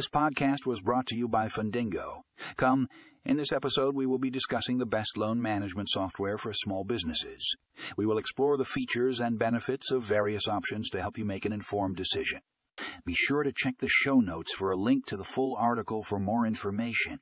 This podcast was brought to you by Fundingo. Come, in this episode, we will be discussing the best loan management software for small businesses. We will explore the features and benefits of various options to help you make an informed decision. Be sure to check the show notes for a link to the full article for more information.